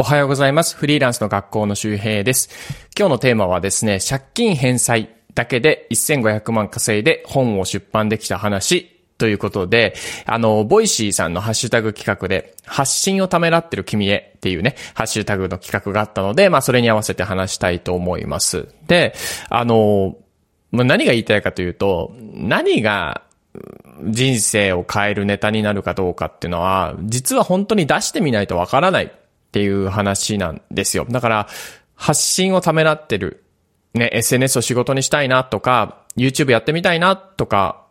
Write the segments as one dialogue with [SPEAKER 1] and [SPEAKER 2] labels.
[SPEAKER 1] おはようございます。フリーランスの学校の周平です。今日のテーマはですね、借金返済だけで1500万稼いで本を出版できた話ということで、あの、 Voicy さんのハッシュタグ企画で、発信をためらってる君へっていうね、ハッシュタグの企画があったので、まあそれに合わせて話したいと思います。で、あの、何が言いたいかというと、何が人生を変えるネタになるかどうかっていうのは、実は本当に出してみないとわからないっていう話なんですよ。だから、発信をためらってる。ね、SNS を仕事にしたいなとか、YouTube やってみたいなとか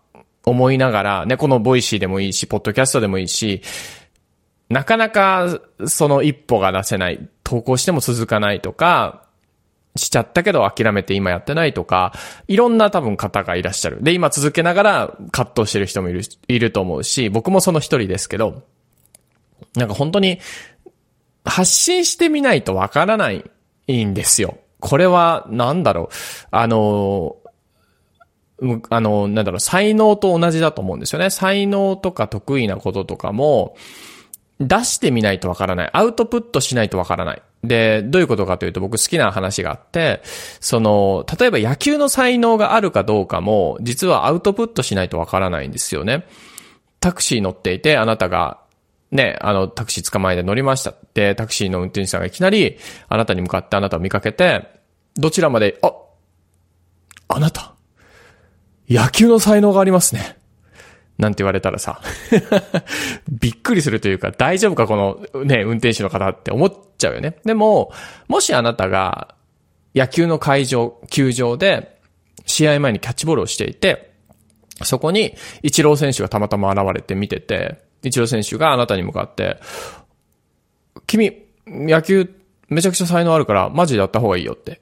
[SPEAKER 1] 思いながら、ね、この Voicy でもいいし、ポッドキャストでもいいし、なかなかその一歩が出せない。投稿しても続かないとか、しちゃったけど諦めて今やってないとか、いろんな多分方がいらっしゃる。で、今続けながら葛藤してる人もいる、いると思うし、僕もその一人ですけど、なんか本当に発信してみないとわからないんですよ。これは、なんだろう。あの、あの、なんだろう、才能と同じだと思うんですよね。才能とか得意なこととかも、出してみないとわからない。アウトプットしないとわからない。で、どういうことかというと僕好きな話があって、その、例えば野球の才能があるかどうかも、実はアウトプットしないとわからないんですよね。タクシー乗っていて、あなたがね、あの、タクシー捕まえて乗りました。で、タクシーの運転手さんがいきなり、あなたに向かってあなたを見かけて、どちらまで、あ、あなた、野球の才能がありますね。なんて言われたらさ、びっくりするというか、大丈夫かこのね、運転手の方って思っちゃうよね。でも、もしあなたが野球の会場、球場で試合前にキャッチボールをしていて、そこにイチロー選手がたまたま現れて見てて、イチロー選手があなたに向かって、君、野球めちゃくちゃ才能あるからマジでやった方がいいよって。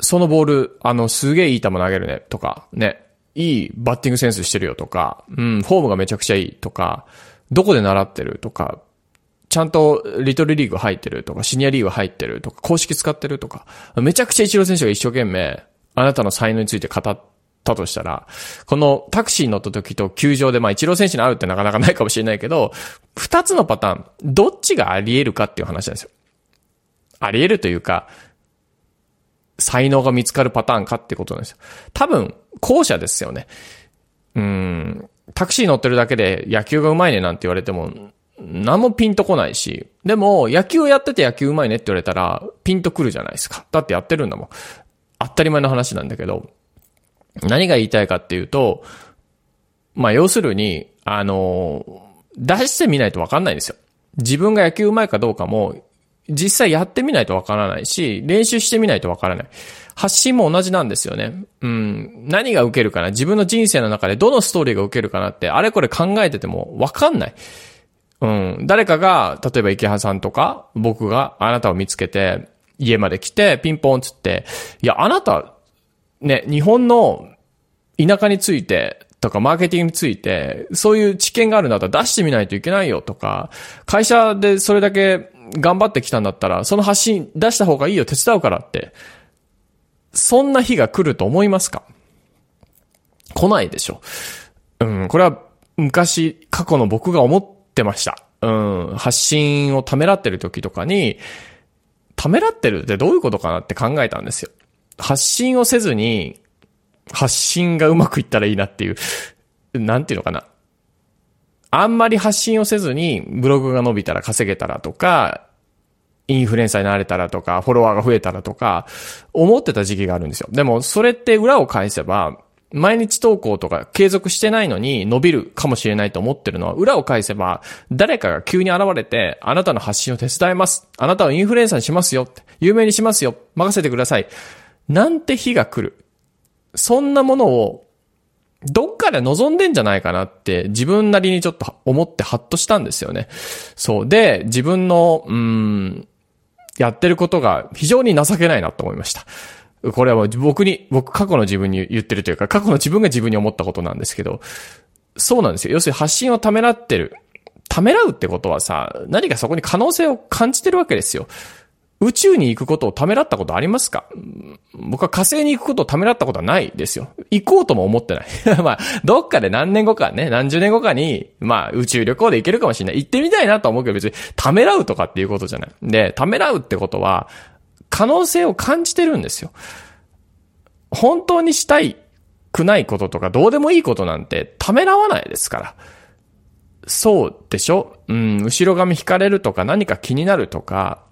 [SPEAKER 1] そのボール、あの、すげえいい球投げるね、とか、ね。いいバッティングセンスしてるよとか、うん、フォームがめちゃくちゃいいとか、どこで習ってる？とか、ちゃんとリトルリーグ入ってるとか、シニアリーグ入ってるとか、公式使ってるとか、めちゃくちゃイチロー選手が一生懸命、あなたの才能について語ったとしたら、このタクシーに乗った時と球場で、まあ、イチロー選手に会うってなかなかないかもしれないけど、二つのパターン、どっちがあり得るかっていう話なんですよ。あり得るというか、才能が見つかるパターンかってことなんですよ。多分、後者ですよね。うん、タクシー乗ってるだけで野球がうまいねなんて言われても、何もピンとこないし、でも野球やってて野球うまいねって言われたら、ピンとくるじゃないですか。だってやってるんだもん。当たり前の話なんだけど、何が言いたいかっていうと、まあ要するに、あの、出してみないとわかんないんですよ。自分が野球うまいかどうかも、実際やってみないとわからないし、練習してみないとわからない。発信も同じなんですよね。うん。何が受けるかな自分の人生の中でどのストーリーが受けるかなって、あれこれ考えててもわかんない。うん。誰かが、例えば池原さんとか、僕があなたを見つけて、家まで来て、ピンポンつって、いや、あなた、ね、日本の田舎についてとかマーケティングについて、そういう知見があるんだったら出してみないといけないよとか、会社でそれだけ頑張ってきたんだったら、その発信出した方がいいよ、手伝うからって。そんな日が来ると思いますか？来ないでしょ。うん、これは昔、過去の僕が思ってました。うん、発信をためらってる時とかに、ためらってるってどういうことかなって考えたんですよ。発信をせずに、発信がうまくいったらいいなっていう、なんていうのかな。あんまり発信をせずに、ブログが伸びたら稼げたらとか、インフルエンサーになれたらとか、フォロワーが増えたらとか、思ってた時期があるんですよ。でも、それって裏を返せば、毎日投稿とか継続してないのに伸びるかもしれないと思ってるのは、裏を返せば、誰かが急に現れて、あなたの発信を手伝います。あなたをインフルエンサーにしますよ。有名にしますよ。任せてください。なんて日が来る。そんなものを、どっかで望んでんじゃないかなって自分なりにちょっと思ってハッとしたんですよね。そう。で、自分の、うん、やってることが非常に情けないなと思いました。これは僕に、僕過去の自分に言ってるというか、過去の自分が自分に思ったことなんですけど、そうなんですよ。要するに発信をためらってる。ためらうってことはさ、何かそこに可能性を感じてるわけですよ。宇宙に行くことをためらったことありますか？僕は火星に行くことをためらったことはないですよ。行こうとも思ってない。まあ、どっかで何年後かね、何十年後かに、まあ、宇宙旅行で行けるかもしれない。行ってみたいなと思うけど別に、ためらうとかっていうことじゃない。で、ためらうってことは、可能性を感じてるんですよ。本当にしたいくないこととか、どうでもいいことなんて、ためらわないですから。そうでしょ？うん、後ろ髪引かれるとか何か気になるとか、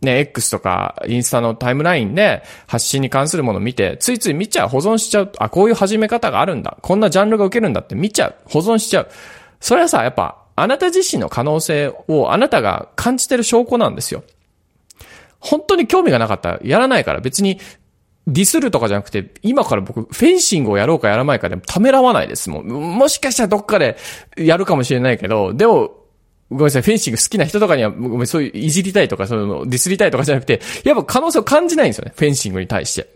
[SPEAKER 1] ね、X とかインスタのタイムラインで発信に関するものを見て、ついつい見ちゃう、保存しちゃう。あ、こういう始め方があるんだ。こんなジャンルが受けるんだって見ちゃう。保存しちゃう。それはさ、やっぱ、あなた自身の可能性をあなたが感じてる証拠なんですよ。本当に興味がなかったらやらないから別にディスるとかじゃなくて、今から僕、フェンシングをやろうかやらないかでためらわないですもん。もしかしたらどっかでやるかもしれないけど、でも、ごめんなさい、フェンシング好きな人とかには、ごめん、そういういじりたいとか、その、ディスりたいとかじゃなくて、やっぱ可能性を感じないんですよね、フェンシングに対して。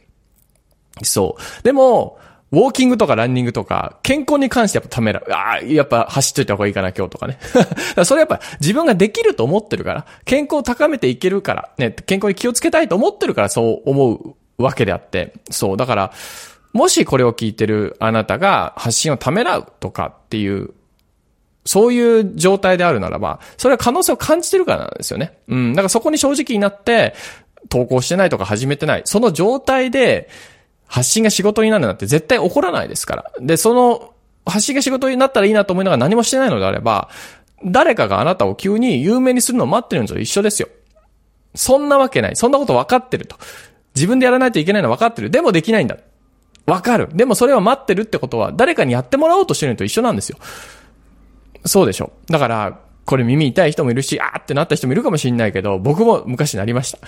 [SPEAKER 1] そう。でも、ウォーキングとかランニングとか、健康に関してやっぱためらう。ああ、やっぱ走っといた方がいいかな、今日とかね。それやっぱ自分ができると思ってるから、健康を高めていけるから、ね、健康に気をつけたいと思ってるからそう思うわけであって。そう。だから、もしこれを聞いてるあなたが発信をためらうとかっていうそういう状態であるならば、それは可能性を感じてるからなんですよね。うん。だからそこに正直になって、投稿してないとか始めてない。その状態で、発信が仕事になるなんて絶対起こらないですから。で、その、発信が仕事になったらいいなと思いながら何もしてないのであれば、誰かがあなたを急に有名にするのを待ってるのと一緒ですよ。そんなわけない。そんなこと分かってると。自分でやらないといけないの分かってる。でもできないんだ。分かる。でもそれは待ってるってことは、誰かにやってもらおうとしてるのと一緒なんですよ。そうでしょ。だから、これ耳痛い人もいるし、あーってなった人もいるかもしれないけど、僕も昔なりました。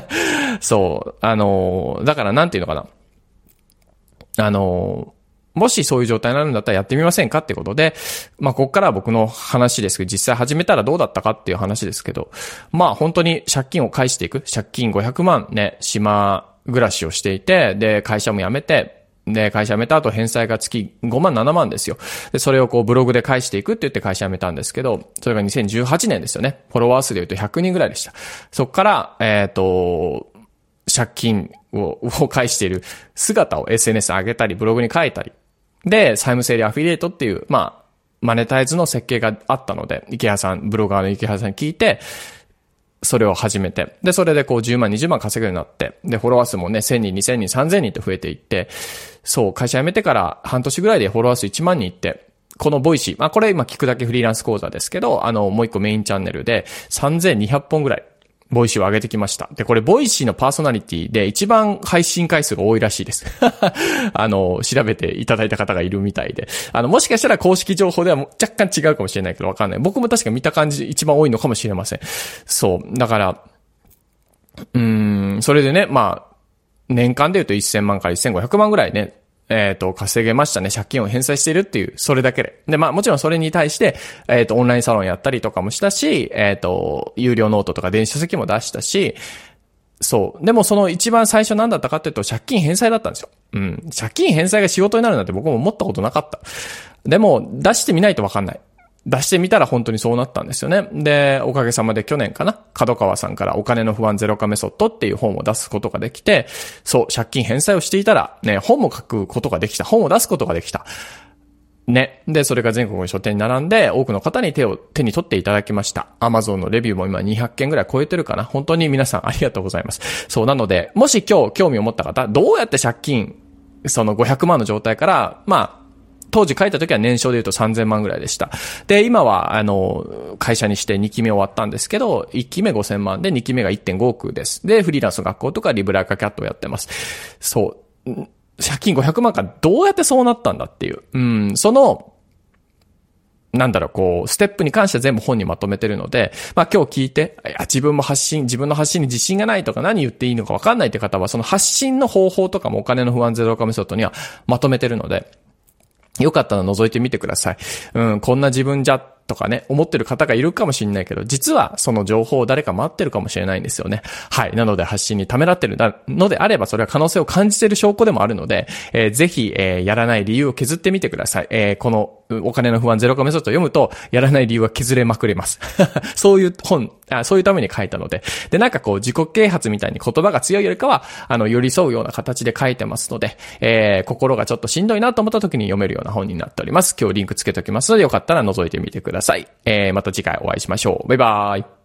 [SPEAKER 1] そう。あの、だからなんていうのかな。あの、もしそういう状態になるんだったらやってみませんかってことで、まあ、こっからは僕の話ですけど、実際始めたらどうだったかっていう話ですけど、まあ、本当に借金を返していく。借金500万ね、島暮らしをしていて、で、会社も辞めて、で、会社辞めた後返済が月5万7万ですよ。で、それをこうブログで返していくって言って会社辞めたんですけど、それが2018年ですよね。フォロワー数で言うと100人ぐらいでした。そっから、えっ、ー、と、借金を、を返している姿を SNS 上げたり、ブログに書いたり。で、債務整理アフィリエイトっていう、まあ、マネタイズの設計があったので、池原さん、ブロガーの池原さんに聞いて、それを始めて、で、それでこう10万、20万稼ぐようになって、で、フォロワー数もね、1000人、2000人、3000人と増えていって、そう、会社辞めてから半年ぐらいでフォロワー数1万人いって、この Voicy、まあこれ今聞くだけフリーランス講座ですけど、あの、もう一個メインチャンネルで3200本ぐらい Voicy を上げてきました。で、これ、 Voicy のパーソナリティで一番配信回数が多いらしいです。あの、調べていただいた方がいるみたいで。あの、もしかしたら公式情報では若干違うかもしれないけどわかんない。僕も確か見た感じ一番多いのかもしれません。そう。だから、うん、それでね、まあ、年間で言うと1000万から1500万ぐらいね、えっ、ー、と、稼げましたね。借金を返済しているっていう、それだけで。で、まあもちろんそれに対して、えっ、ー、と、オンラインサロンやったりとかもしたし、えっ、ー、と、有料ノートとか電子書籍も出したし、そう。でもその一番最初何だったかっていうと、借金返済だったんですよ。うん。借金返済が仕事になるなんて僕も思ったことなかった。でも、出してみないとわかんない。出してみたら本当にそうなったんですよね。で、おかげさまで去年かな、角川さんからお金の不安ゼロ化メソッドっていう本を出すことができて、そう、借金返済をしていたら、ね、本も書くことができた。本を出すことができた。ね。で、それが全国の書店に並んで、多くの方に手を、手に取っていただきました。アマゾンのレビューも今200件ぐらい超えてるかな。本当に皆さんありがとうございます。そう、なので、もし今日興味を持った方、どうやって借金、その500万の状態から、まあ、当時書いた時は年商で言うと3000万ぐらいでした。で、今は、あの、会社にして2期目終わったんですけど、1期目5000万で2期目が1.5億です。で、フリーランスの学校とかリブラーカキャットをやってます。そう。借金500万からどうやってそうなったんだっていう。うん、その、なんだろう、こう、ステップに関しては全部本にまとめてるので、まあ今日聞いて、い、自分も発信、自分の発信に自信がないとか何言っていいのかわかんないって方は、その発信の方法とかもお金の不安ゼロ化メソッドにはまとめてるので、よかったら覗いてみてください。うん、こんな自分じゃとかね、思ってる方がいるかもしれないけど、実はその情報を誰か待ってるかもしれないんですよね。はい。なので発信にためらってるのであれば、それは可能性を感じてる証拠でもあるので、えー、ぜひ、えー、やらない理由を削ってみてください。えー、このお金の不安ゼロ化メソッドを読むと、やらない理由は削れまくれます。そういう本あ、そういうために書いたので。で、なんかこう、自己啓発みたいに言葉が強いよりかは、あの、寄り添うような形で書いてますので、えー、心がちょっとしんどいなと思った時に読めるような本になっております。今日リンクつけておきますので、よかったら覗いてみてください。えー、また次回お会いしましょう。バイバーイ。